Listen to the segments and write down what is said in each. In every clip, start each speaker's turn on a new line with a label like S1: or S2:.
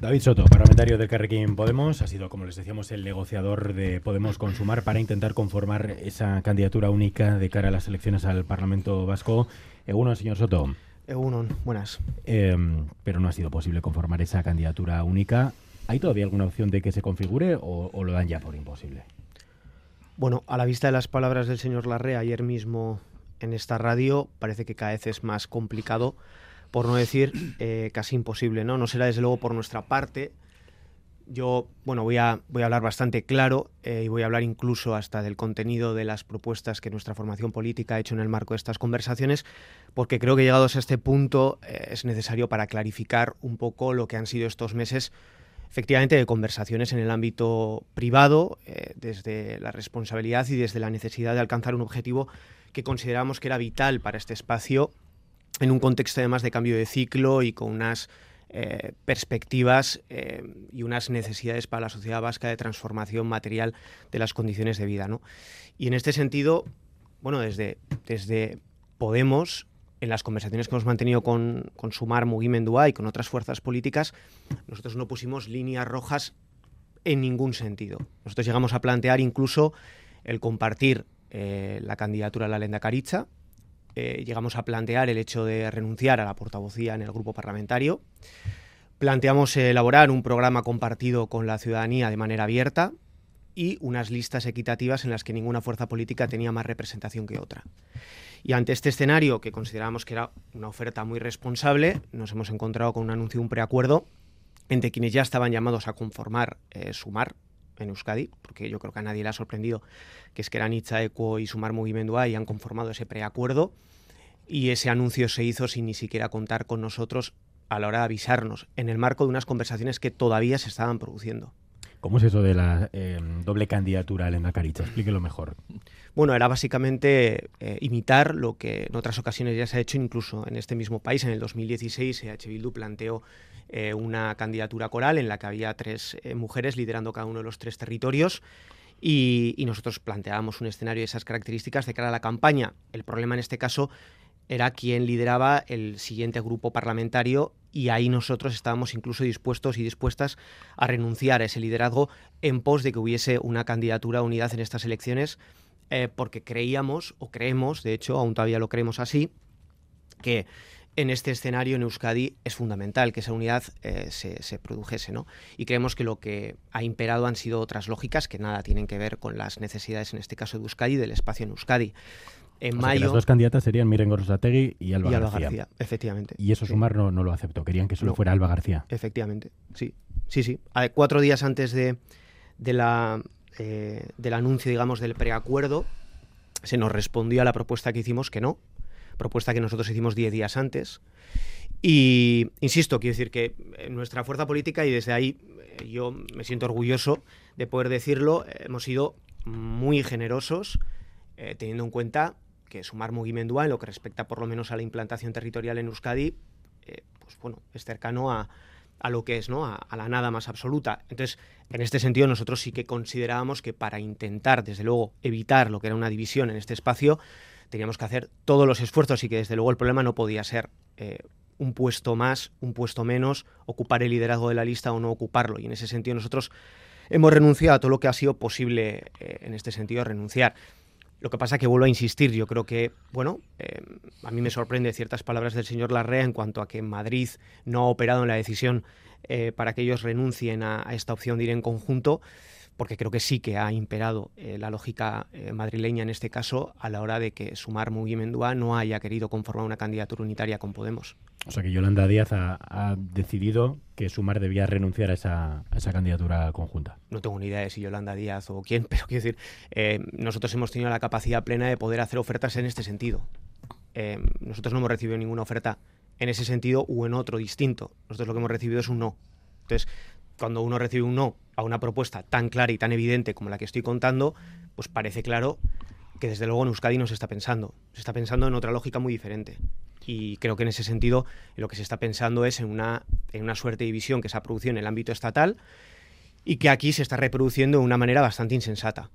S1: David Soto, parlamentario del Carrequín Podemos, ha sido, como les decíamos, el negociador de Podemos Consumar para intentar conformar esa candidatura única de cara a las elecciones al Parlamento Vasco. Uno, señor Soto.
S2: Uno, buenas.
S1: Em, pero no ha sido posible conformar esa candidatura única. ¿Hay todavía alguna opción de que se configure o, o lo dan ya por imposible?
S2: Bueno, a la vista de las palabras del señor Larrea ayer mismo en esta radio, parece que cada vez es más complicado por no decir eh, casi imposible, ¿no? No será desde luego por nuestra parte. Yo, bueno, voy a, voy a hablar bastante claro eh, y voy a hablar incluso hasta del contenido de las propuestas que nuestra formación política ha hecho en el marco de estas conversaciones, porque creo que llegados a este punto eh, es necesario para clarificar un poco lo que han sido estos meses efectivamente de conversaciones en el ámbito privado, desde la responsabilidad y desde la necesidad de alcanzar un objetivo que consideramos que era vital para este espacio en un contexto además de cambio de ciclo y con unas eh, perspectivas eh, y unas necesidades para la sociedad vasca de transformación material de las condiciones de vida. ¿no? Y en este sentido, bueno, desde, desde Podemos, en las conversaciones que hemos mantenido con, con Sumar Mugimendua y con otras fuerzas políticas, nosotros no pusimos líneas rojas en ningún sentido. Nosotros llegamos a plantear incluso el compartir eh, la candidatura a la Lenda Caricha, eh, llegamos a plantear el hecho de renunciar a la portavocía en el grupo parlamentario. Planteamos elaborar un programa compartido con la ciudadanía de manera abierta y unas listas equitativas en las que ninguna fuerza política tenía más representación que otra. Y ante este escenario, que consideramos que era una oferta muy responsable, nos hemos encontrado con un anuncio, un preacuerdo entre quienes ya estaban llamados a conformar eh, Sumar en Euskadi, porque yo creo que a nadie le ha sorprendido que es que era Eco y Sumar Movimiento y han conformado ese preacuerdo y ese anuncio se hizo sin ni siquiera contar con nosotros a la hora de avisarnos, en el marco de unas conversaciones que todavía se estaban produciendo.
S1: ¿Cómo es eso de la eh, doble candidatura a Elena Caricha? Explíquelo mejor.
S2: Bueno, era básicamente eh, imitar lo que en otras ocasiones ya se ha hecho, incluso en este mismo país. En el 2016, EH Bildu planteó eh, una candidatura coral en la que había tres mujeres liderando cada uno de los tres territorios. Y, y, nosotros planteábamos un escenario de esas características de cara a la campaña. El problema en este caso era quien lideraba el siguiente grupo parlamentario y ahí nosotros estábamos incluso dispuestos y dispuestas a renunciar a ese liderazgo en pos de que hubiese una candidatura a unidad en estas elecciones, eh, porque creíamos, o creemos, de hecho, aún todavía lo creemos así, que en este escenario en Euskadi es fundamental que esa unidad eh, se, se, produjese, ¿no? Y creemos que lo que ha imperado han sido otras lógicas que nada tienen que ver con las necesidades, en este caso de Euskadi, del espacio en Euskadi
S1: en mayo. las dos candidatas serían Miren Gorostegui y Alba,
S2: y
S1: Alba
S2: García. Efectivamente.
S1: Y eso Sumar no, no, lo aceptó, querían que solo fuera Alba García.
S2: Efectivamente, sí. Sí, sí. Cuatro días antes de, de la, eh, del anuncio, digamos, del preacuerdo, se nos respondió a la propuesta que hicimos que no, propuesta que nosotros hicimos diez días antes. Y, insisto, quiero decir que nuestra fuerza política, y desde ahí eh, yo me siento orgulloso de poder decirlo, hemos sido muy generosos, eh, teniendo en cuenta que sumar Mugimendua, en lo que respecta por lo menos a la implantación territorial en Euskadi, eh, pues bueno, es cercano a, a lo que es, ¿no? A, la nada más absoluta. Entonces, en este sentido, nosotros sí que considerábamos que para intentar, desde luego, evitar lo que era una división en este espacio, teníamos que hacer todos los esfuerzos y que, desde luego, el problema no podía ser eh, un puesto más, un puesto menos, ocupar el liderazgo de la lista o no ocuparlo. Y en ese sentido, nosotros hemos renunciado a todo lo que ha sido posible eh, en este sentido renunciar. Lo que pasa que vuelvo a insistir, yo creo que, bueno, eh, a mí me sorprende ciertas palabras del señor Larrea en cuanto a que Madrid no ha operado en la decisión eh, para que ellos renuncien a, esta opción de ir en conjunto porque creo que sí que ha imperado eh, la lógica eh, madrileña en este caso a la hora de que Sumar Mugimendua no haya querido conformar una candidatura unitaria con Podemos.
S1: O sea que Yolanda Díaz ha, decidido que Sumar debía renunciar a esa, candidatura conjunta.
S2: No tengo ni idea de si Yolanda Díaz o quién, pero quiero decir, eh, nosotros hemos tenido la capacidad plena de poder hacer ofertas en este sentido. nosotros no hemos recibido ninguna oferta en ese sentido u en otro distinto. Nosotros lo que hemos recibido es un no. Entonces, cuando uno recibe un no a una propuesta tan clara y tan evidente como la que estoy contando, pues parece claro que desde luego en Euskadi no se está pensando. Se está pensando en otra lógica muy diferente. Y creo que en ese sentido lo que se está pensando es en una, en una suerte de división que se ha producido en el ámbito estatal y que aquí se está reproduciendo de una manera bastante insensata.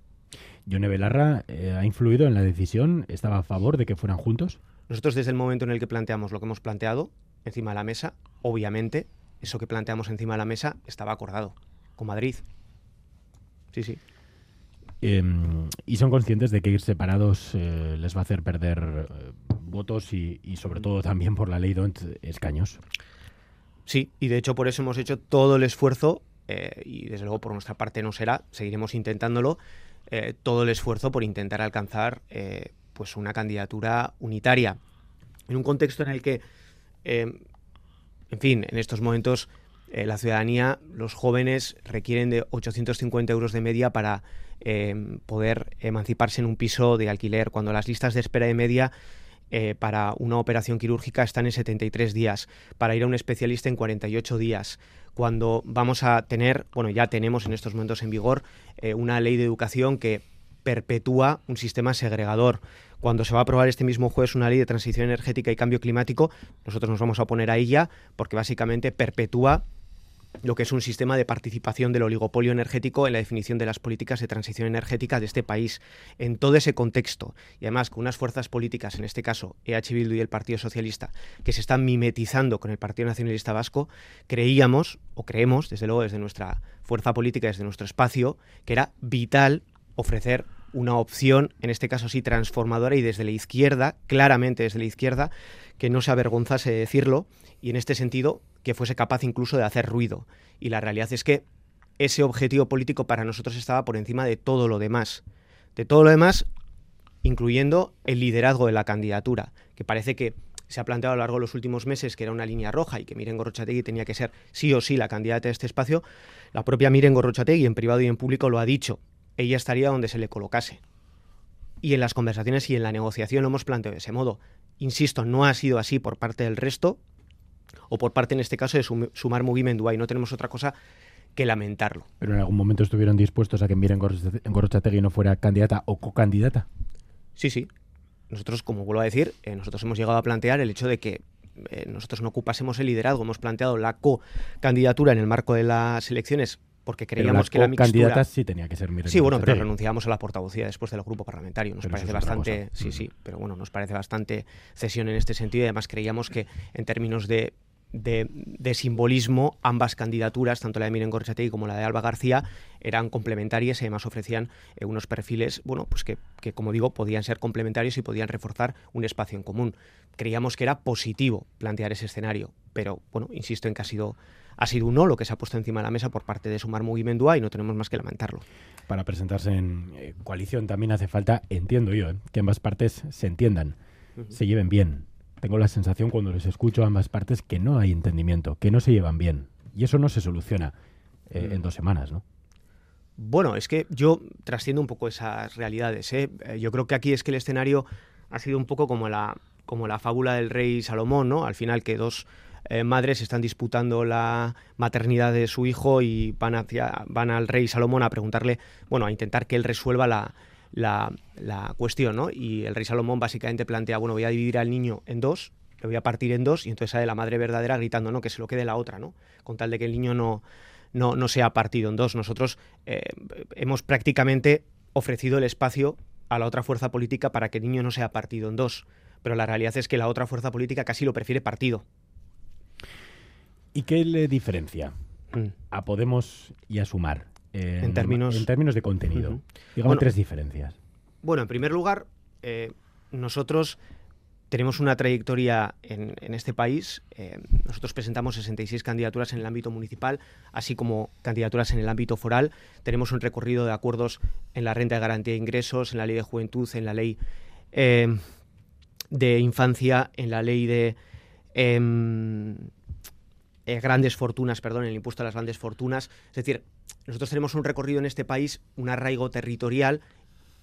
S1: ¿Yone Belarra eh, ha influido en la decisión? ¿Estaba a favor de que fueran juntos?
S2: Nosotros desde el momento en el que planteamos lo que hemos planteado encima de la mesa, obviamente eso que planteamos encima de la mesa estaba acordado con Madrid. Sí, sí.
S1: Em, y son conscientes de que ir separados eh, les va a hacer perder eh, votos y, sobre todo también por la ley de escaños.
S2: Sí, y de hecho por eso hemos hecho todo el esfuerzo, eh, y desde luego por nuestra parte no será, seguiremos intentándolo, todo el esfuerzo por intentar alcanzar pues una candidatura unitaria. En un contexto en el que, em, en fin, en estos momentos la ciudadanía, los jóvenes requieren de 850 euros de media para Em, poder emanciparse en un piso de alquiler, cuando las listas de espera de media eh, para una operación quirúrgica están en 73 días, para ir a un especialista en 48 días, cuando vamos a tener, bueno, ya tenemos en estos momentos en vigor eh, una ley de educación que perpetúa un sistema segregador. Cuando se va a aprobar este mismo jueves una ley de transición energética y cambio climático, nosotros nos vamos a oponer a ella porque básicamente perpetúa lo que es un sistema de participación del oligopolio energético en la definición de las políticas de transición energética de este país. En todo ese contexto, y además con unas fuerzas políticas, en este caso EH Bildu y el Partido Socialista, que se están mimetizando con el Partido Nacionalista Vasco, creíamos, o creemos, desde luego desde nuestra fuerza política, desde nuestro espacio, que era vital ofrecer una opción, en este caso sí transformadora y desde la izquierda, claramente desde la izquierda, que no se avergonzase de decirlo y en este sentido que fuese capaz incluso de hacer ruido. Y la realidad es que ese objetivo político para nosotros estaba por encima de todo lo demás. De todo lo demás, incluyendo el liderazgo de la candidatura, que parece que se ha planteado a lo largo de los últimos meses que era una línea roja y que Miren Gorrochategui tenía que ser sí o sí la candidata de este espacio. La propia Miren Gorrochategui en privado y en público lo ha dicho. Ella estaría donde se le colocase. Y en las conversaciones y en la negociación lo hemos planteado de ese modo. Insisto, no ha sido así por parte del resto, o por parte en este caso de Sumar Movimiento y no tenemos otra cosa que lamentarlo.
S1: ¿Pero en algún momento estuvieron dispuestos a que Miren Gorrochategui no fuera candidata o co-candidata?
S2: Sí, sí. Nosotros, como vuelvo a decir, eh, nosotros hemos llegado a plantear el hecho de que eh, nosotros no ocupásemos el liderazgo. Hemos planteado la co-candidatura en el marco de las elecciones porque creíamos que la mixtura...
S1: candidata sí tenía que ser Miren
S2: Sí, bueno, pero renunciamos a la portavocía después del grupo parlamentario. Nos parece bastante... Sí, sí, pero bueno, nos parece bastante cesión en este sentido y además creíamos que en términos de de, simbolismo, ambas candidaturas, tanto la de Miren Gorchategui como la de Alba García, eran complementarias y además ofrecían eh, unos perfiles, bueno, pues que, como digo, podían ser complementarios y podían reforzar un espacio en común. Creíamos que era positivo plantear ese escenario, pero bueno, insisto en que ha sido ha sido un no lo que se ha puesto encima de la mesa por parte de Sumar Movimiento y no tenemos más que lamentarlo.
S1: Para presentarse en eh, coalición también hace falta, entiendo yo, eh, que ambas partes se entiendan, se lleven bien, tengo la sensación cuando les escucho a ambas partes que no hay entendimiento, que no se llevan bien. Y eso no se soluciona eh, en dos semanas, ¿no?
S2: Bueno, es que yo trasciendo un poco esas realidades. yo creo que aquí es que el escenario ha sido un poco como la, como la fábula del rey Salomón, ¿no? Al final que dos madres están disputando la maternidad de su hijo y van, hacia, van al rey Salomón a preguntarle, bueno, a intentar que él resuelva la, la, cuestión, ¿no? Y el rey Salomón básicamente plantea, bueno, voy a dividir al niño en dos, lo voy a partir en dos, y entonces sale la madre verdadera gritando, ¿no? Que se lo quede la otra, ¿no? Con tal de que el niño no, no, no sea partido en dos. Nosotros eh, hemos prácticamente ofrecido el espacio a la otra fuerza política para que el niño no sea partido en dos. Pero la realidad es que la otra fuerza política casi lo prefiere partido.
S1: ¿Y qué le diferencia mm. a Podemos y a Sumar?
S2: en, términos...
S1: en términos de contenido. Digamos tres diferencias.
S2: Bueno, en primer lugar, eh, nosotros tenemos una trayectoria en, este país. Eh, nosotros presentamos 66 candidaturas en el ámbito municipal, así como candidaturas en el ámbito foral. Tenemos un recorrido de acuerdos en la renta de garantía de ingresos, en la ley de juventud, en la ley eh, de infancia, en la ley de em, grandes fortunas, perdón, el impuesto a las grandes fortunas. Es decir, nosotros tenemos un recorrido en este país, un arraigo territorial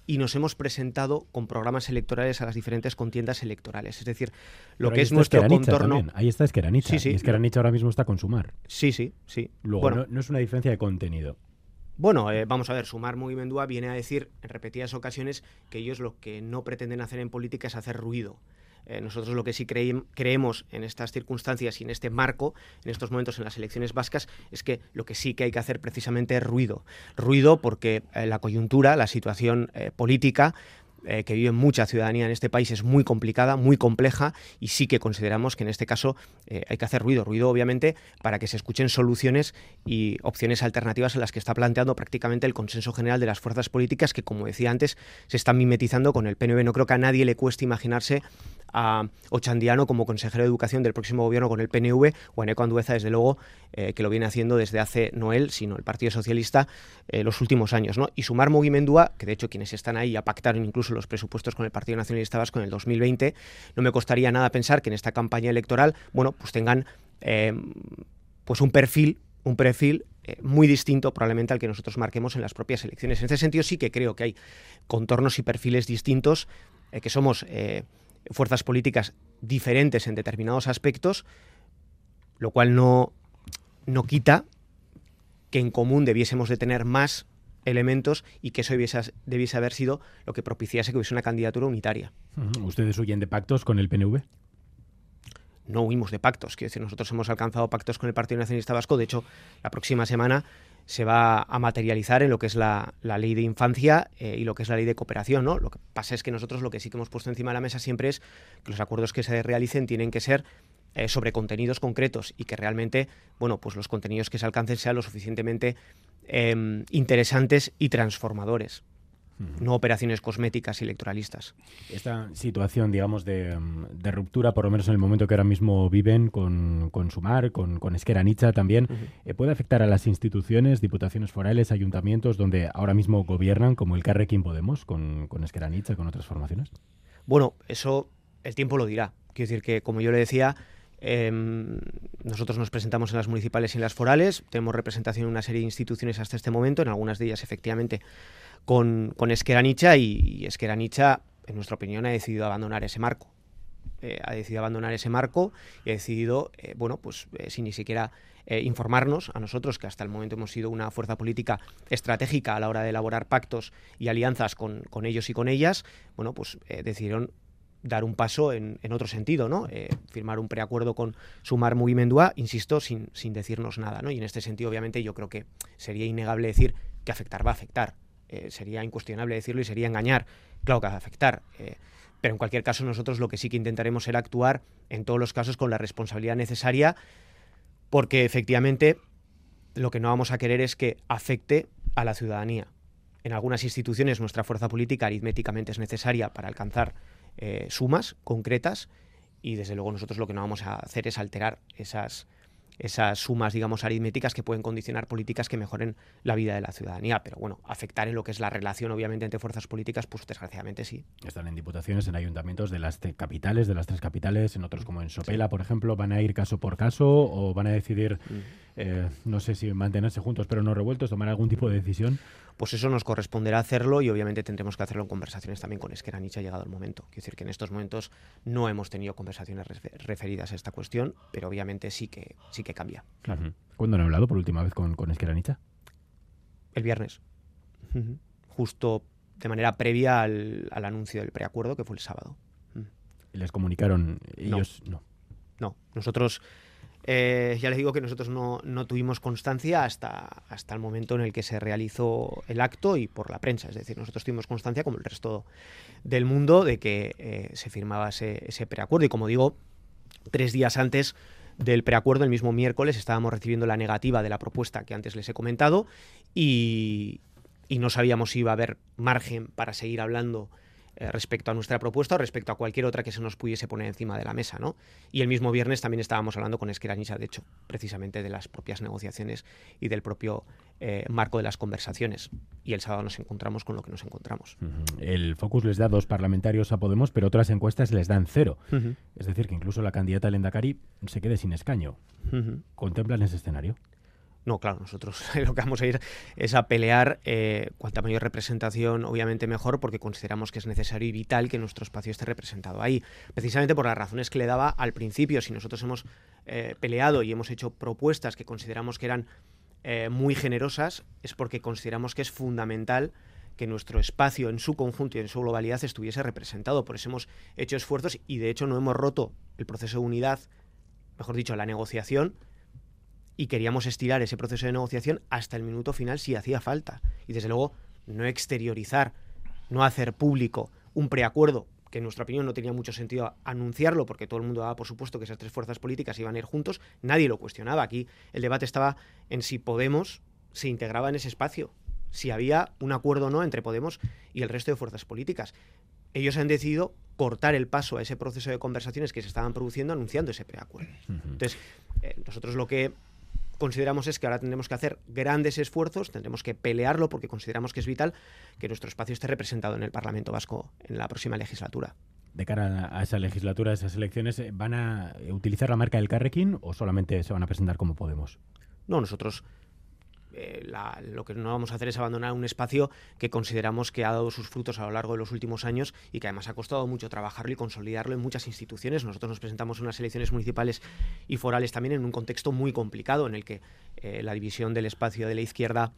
S2: y nos hemos presentado con programas electorales a las diferentes contiendas electorales. Es decir, lo que es nuestro contorno.
S1: Ahí está Esqueranicha. Sí, sí. Y Esqueranicha ahora mismo está con Sumar.
S2: Sí, sí, sí.
S1: Luego, bueno, no, es una diferencia de contenido.
S2: Bueno, eh, vamos a ver, Sumar Movimendua viene a decir en repetidas ocasiones que ellos lo que no pretenden hacer en política es hacer ruido. Eh, nosotros lo que sí creemos en estas circunstancias y en este marco, en estos momentos en las elecciones vascas, es que lo que sí que hay que hacer precisamente es ruido. Ruido porque eh, la coyuntura, la situación eh, política, que vive mucha ciudadanía en este país es muy complicada, muy compleja y sí que consideramos que en este caso hay que hacer ruido, ruido obviamente para que se escuchen soluciones y opciones alternativas a las que está planteando prácticamente el consenso general de las fuerzas políticas que como decía antes se están mimetizando con el PNV. No creo que a nadie le cueste imaginarse a Ochandiano como consejero de Educación del próximo gobierno con el PNV, o a Neco Andueza, desde luego, eh, que lo viene haciendo desde hace no él, sino el Partido Socialista eh, los últimos años. ¿no? Y sumar Mugimendúa, que de hecho quienes están ahí ya pactaron incluso los presupuestos con el Partido Nacionalista Vasco en el 2020, no me costaría nada pensar que en esta campaña electoral, bueno, pues tengan eh, pues un perfil, un perfil muy distinto probablemente al que nosotros marquemos en las propias elecciones. En este sentido sí que creo que hay contornos y perfiles distintos, que somos fuerzas políticas diferentes en determinados aspectos, lo cual no, no quita que en común debiésemos de tener más elementos y que eso debiese, debiese, haber sido lo que propiciase que hubiese una candidatura unitaria.
S1: ¿Ustedes huyen de pactos con el PNV?
S2: No huimos de pactos, quiero decir, nosotros hemos alcanzado pactos con el Partido Nacionalista Vasco, de hecho, la próxima semana se va a materializar en lo que es la, ley de infancia eh, y lo que es la ley de cooperación. ¿no? Lo que pasa es que nosotros lo que sí que hemos puesto encima de la mesa siempre es que los acuerdos que se realicen tienen que ser eh, sobre contenidos concretos y que realmente, bueno, pues los contenidos que se alcancen sean lo suficientemente em, interesantes y transformadores no operaciones cosméticas y electoralistas.
S1: Esta situación, digamos, de, ruptura, por lo menos en el momento que ahora mismo viven con, con Sumar, con, con Esquera también, eh, ¿puede afectar a las instituciones, diputaciones forales, ayuntamientos, donde ahora mismo gobiernan, como el Carrequín Podemos, con, con Esquera con otras formaciones?
S2: Bueno, eso el tiempo lo dirá. Quiero decir que, como yo le decía, em, nosotros nos presentamos en las municipales y en las forales, tenemos representación en una serie de instituciones hasta este momento, en algunas de ellas efectivamente con, con Esqueranicha y, Esqueranicha, en nuestra opinión, ha decidido abandonar ese marco. Eh, ha decidido abandonar ese marco y ha decidido, eh, bueno, pues eh, sin ni siquiera informarnos a nosotros, que hasta el momento hemos sido una fuerza política estratégica a la hora de elaborar pactos y alianzas con ellos y con ellas, bueno, pues decidieron dar un paso en, otro sentido, ¿no? firmar un preacuerdo con Sumar Mugimendua, insisto, sin, sin decirnos nada, ¿no? Y en este sentido, obviamente, yo creo que sería innegable decir que afectar va a afectar. Eh, sería incuestionable decirlo y sería engañar. Claro que va a afectar. Eh, pero en cualquier caso, nosotros lo que sí que intentaremos será actuar en todos los casos con la responsabilidad necesaria, porque efectivamente lo que no vamos a querer es que afecte a la ciudadanía. En algunas instituciones nuestra fuerza política aritméticamente es necesaria para alcanzar eh, sumas concretas y desde luego nosotros lo que no vamos a hacer es alterar esas, esas sumas, digamos, aritméticas que pueden condicionar políticas que mejoren la vida de la ciudadanía. Pero bueno, afectar en lo que es la relación, obviamente, entre fuerzas políticas, pues desgraciadamente sí.
S1: Están en diputaciones, en ayuntamientos de las capitales, de las tres capitales, en otros como en Sopela, por ejemplo, ¿van a ir caso por caso o van a decidir, mm. Eh, no sé si mantenerse juntos pero no revueltos, tomar algún tipo de decisión?
S2: pues eso nos corresponderá hacerlo y obviamente tendremos que hacerlo en conversaciones también con Esqueranich ha llegado el momento. Quiero decir que en estos momentos no hemos tenido conversaciones referidas a esta cuestión, pero obviamente sí que, sí que cambia.
S1: ¿Cuándo han hablado por última vez con, con Esqueranicha?
S2: El viernes. Justo de manera previa al, anuncio del preacuerdo, que fue el sábado.
S1: ¿Les comunicaron ellos?
S2: no. No, nosotros eh, ya les digo que nosotros no, tuvimos constancia hasta, hasta el momento en el que se realizó el acto y por la prensa. Es decir, nosotros tuvimos constancia, como el resto del mundo, de que eh, se firmaba ese, preacuerdo. Y como digo, tres días antes del preacuerdo, el mismo miércoles, estábamos recibiendo la negativa de la propuesta que antes les he comentado y no sabíamos si iba a haber margen para seguir hablando eh, respecto a nuestra propuesta o respecto a cualquier otra que se nos pudiese poner encima de la mesa. ¿no? Y el mismo viernes también estábamos hablando con Esqueranisa, de hecho, precisamente de las propias negociaciones y del propio eh, marco de las conversaciones. Y el sábado nos encontramos con lo que nos encontramos.
S1: El Focus les da dos parlamentarios a Podemos, pero otras encuestas les dan cero. Es decir, que incluso la candidata Lendakari se quede sin escaño. ¿Contemplan ese escenario?
S2: No, claro, nosotros lo que vamos a ir es a pelear eh, cuanta mayor representación, obviamente mejor, porque consideramos que es necesario y vital que nuestro espacio esté representado ahí. Precisamente por las razones que le daba al principio, si nosotros hemos eh, peleado y hemos hecho propuestas que consideramos que eran eh, muy generosas, es porque consideramos que es fundamental que nuestro espacio en su conjunto y en su globalidad estuviese representado. Por eso hemos hecho esfuerzos y de hecho no hemos roto el proceso de unidad, mejor dicho, la negociación y queríamos estirar ese proceso de negociación hasta el minuto final si hacía falta. Y desde luego no exteriorizar, no hacer público un preacuerdo que en nuestra opinión no tenía mucho sentido anunciarlo, porque todo el mundo daba por supuesto que esas tres fuerzas políticas iban a ir juntos, nadie lo cuestionaba. Aquí el debate estaba en si Podemos se integraba en ese espacio, si había un acuerdo o no entre Podemos y el resto de fuerzas políticas. Ellos han decidido cortar el paso a ese proceso de conversaciones que se estaban produciendo anunciando ese preacuerdo. Entonces, eh, nosotros lo que consideramos es que ahora tendremos que hacer grandes esfuerzos, tendremos que pelearlo porque consideramos que es vital que nuestro espacio esté representado en el Parlamento Vasco en la próxima legislatura.
S1: De cara a esa legislatura, a esas elecciones, eh, ¿van a utilizar la marca del Carrequín o solamente se van a presentar como Podemos?
S2: No, nosotros eh, lo que no vamos a hacer es abandonar un espacio que consideramos que ha dado sus frutos a lo largo de los últimos años y que además ha costado mucho trabajarlo y consolidarlo en muchas instituciones. Nosotros nos presentamos en unas elecciones municipales y forales también en un contexto muy complicado en el que eh, la división del espacio de la izquierda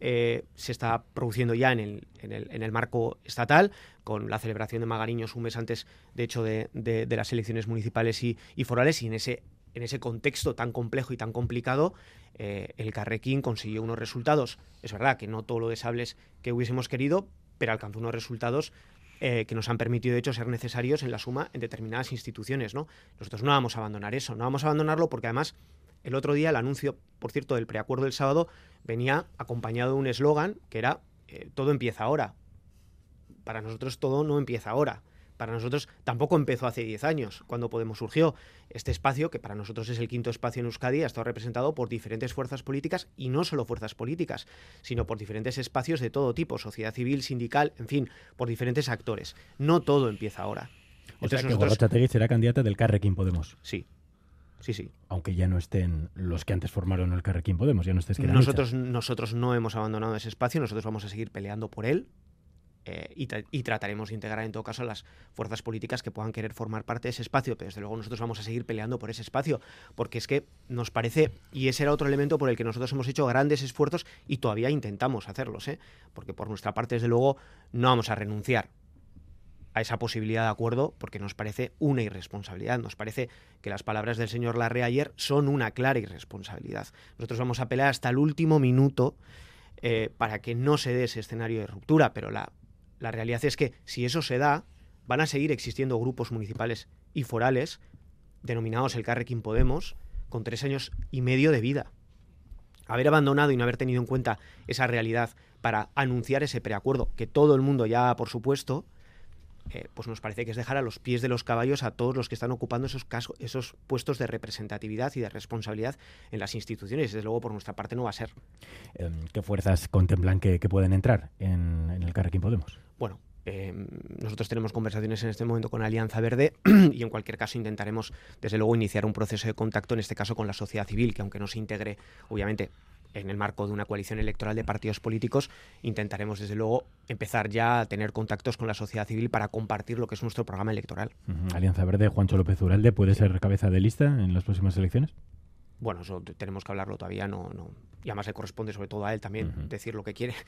S2: eh, se está produciendo ya en el, en, el, en el, marco estatal, con la celebración de Magariños un mes antes, de hecho, de, de, las elecciones municipales y, y, forales, y en ese en ese contexto tan complejo y tan complicado, eh, el Carrequín consiguió unos resultados. Es verdad que no todo lo deseables que hubiésemos querido, pero alcanzó unos resultados eh, que nos han permitido, de hecho, ser necesarios en la suma en determinadas instituciones. ¿no? Nosotros no vamos a abandonar eso, no vamos a abandonarlo porque además el otro día el anuncio, por cierto, del preacuerdo del sábado venía acompañado de un eslogan que era eh, todo empieza ahora. Para nosotros todo no empieza ahora para nosotros tampoco empezó hace 10 años, cuando Podemos surgió. Este espacio, que para nosotros es el quinto espacio en Euskadi, ha estado representado por diferentes fuerzas políticas y no solo fuerzas políticas, sino por diferentes espacios de todo tipo, sociedad civil, sindical, en fin, por diferentes actores. No todo empieza ahora.
S1: O sea que nosotros... será candidata del Carrequín Podemos.
S2: Sí, Sí, sí.
S1: Aunque ya no estén los que antes formaron el Carrequín Podemos, ya no estés
S2: nosotros, nosotros no hemos abandonado ese espacio, nosotros vamos a seguir peleando por él, eh, y, trataremos de integrar en todo caso las fuerzas políticas que puedan querer formar parte de ese espacio, pero desde luego nosotros vamos a seguir peleando por ese espacio, porque es que nos parece, y ese era otro elemento por el que nosotros hemos hecho grandes esfuerzos y todavía intentamos hacerlos, ¿eh? porque por nuestra parte desde luego no vamos a renunciar a esa posibilidad de acuerdo porque nos parece una irresponsabilidad. Nos parece que las palabras del señor Larrea ayer son una clara irresponsabilidad. Nosotros vamos a pelear hasta el último minuto eh, para que no se dé ese escenario de ruptura, pero la la realidad es que si eso se da, van a seguir existiendo grupos municipales y forales, denominados el Carrequín Podemos, con tres años y medio de vida. Haber abandonado y no haber tenido en cuenta esa realidad para anunciar ese preacuerdo, que todo el mundo ya, por supuesto, eh, pues nos parece que es dejar a los pies de los caballos a todos los que están ocupando esos, esos puestos de representatividad y de responsabilidad en las instituciones. Desde luego, por nuestra parte, no va a ser.
S1: Em, ¿Qué fuerzas contemplan que, pueden entrar en, en el Carrequín Podemos?
S2: Bueno, eh, nosotros tenemos conversaciones en este momento con Alianza Verde y en cualquier caso intentaremos, desde luego, iniciar un proceso de contacto, en este caso con la sociedad civil, que aunque no se integre, obviamente, en el marco de una coalición electoral de partidos políticos, intentaremos, desde luego, empezar ya a tener contactos con la sociedad civil para compartir lo que es nuestro programa electoral.
S1: Alianza Verde, Juancho López Uralde, ¿puede ser cabeza de lista en las próximas elecciones?
S2: Bueno, eso tenemos que hablarlo todavía, no, no. Y además le corresponde sobre todo a él también decir lo que quiere.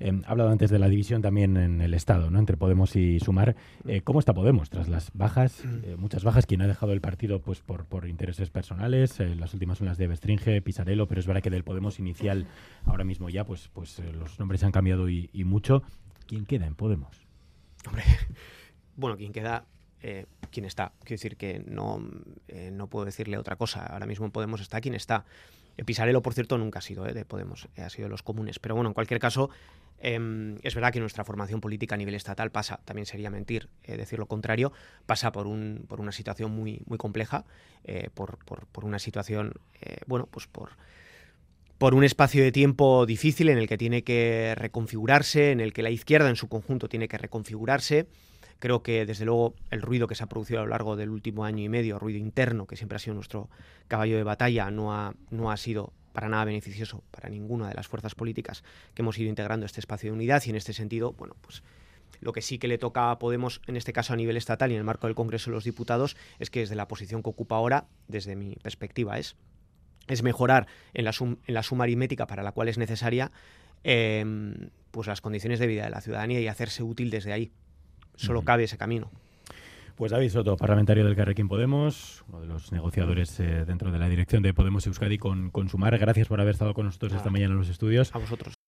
S1: Eh, ha hablado antes de la división también en el Estado, ¿no? Entre Podemos y Sumar. Eh, ¿Cómo está Podemos tras las bajas, eh, muchas bajas? Quien ha dejado el partido pues por, por intereses personales, las últimas son las de Bestringe, Pisarello, pero es verdad que del Podemos inicial ahora mismo ya pues, pues los nombres han cambiado y, y mucho. ¿Quién queda en Podemos?
S2: Hombre, bueno, quien queda eh, está. Quiero decir que no, eh, no puedo decirle otra cosa. Ahora mismo Podemos está quien está. Eh, Pisarelo, por cierto, nunca ha sido de Podemos, ha sido de los comunes. Pero bueno, en cualquier caso, em, es verdad que nuestra formación política a nivel estatal pasa, también sería mentir decir lo contrario, pasa por, un, por una situación muy, muy compleja, por, por, por, una situación, bueno, pues por por un espacio de tiempo difícil en el que tiene que reconfigurarse, en el que la izquierda en su conjunto tiene que reconfigurarse, Creo que, desde luego, el ruido que se ha producido a lo largo del último año y medio, ruido interno, que siempre ha sido nuestro caballo de batalla, no ha, no ha sido para nada beneficioso para ninguna de las fuerzas políticas que hemos ido integrando este espacio de unidad y en este sentido, bueno, pues lo que sí que le toca a Podemos, en este caso a nivel estatal y en el marco del Congreso de los Diputados, es que desde la posición que ocupa ahora, desde mi perspectiva, es, es mejorar en la, en la suma aritmética para la cual es necesaria em, pues las condiciones de vida de la ciudadanía y hacerse útil desde ahí. Solo cabe ese camino.
S1: Pues David Soto, parlamentario del Carrequín Podemos, uno de los negociadores eh, dentro de la dirección de Podemos Euskadi con, con Sumar. Gracias por haber estado con nosotros esta mañana en los estudios.
S2: A vosotros.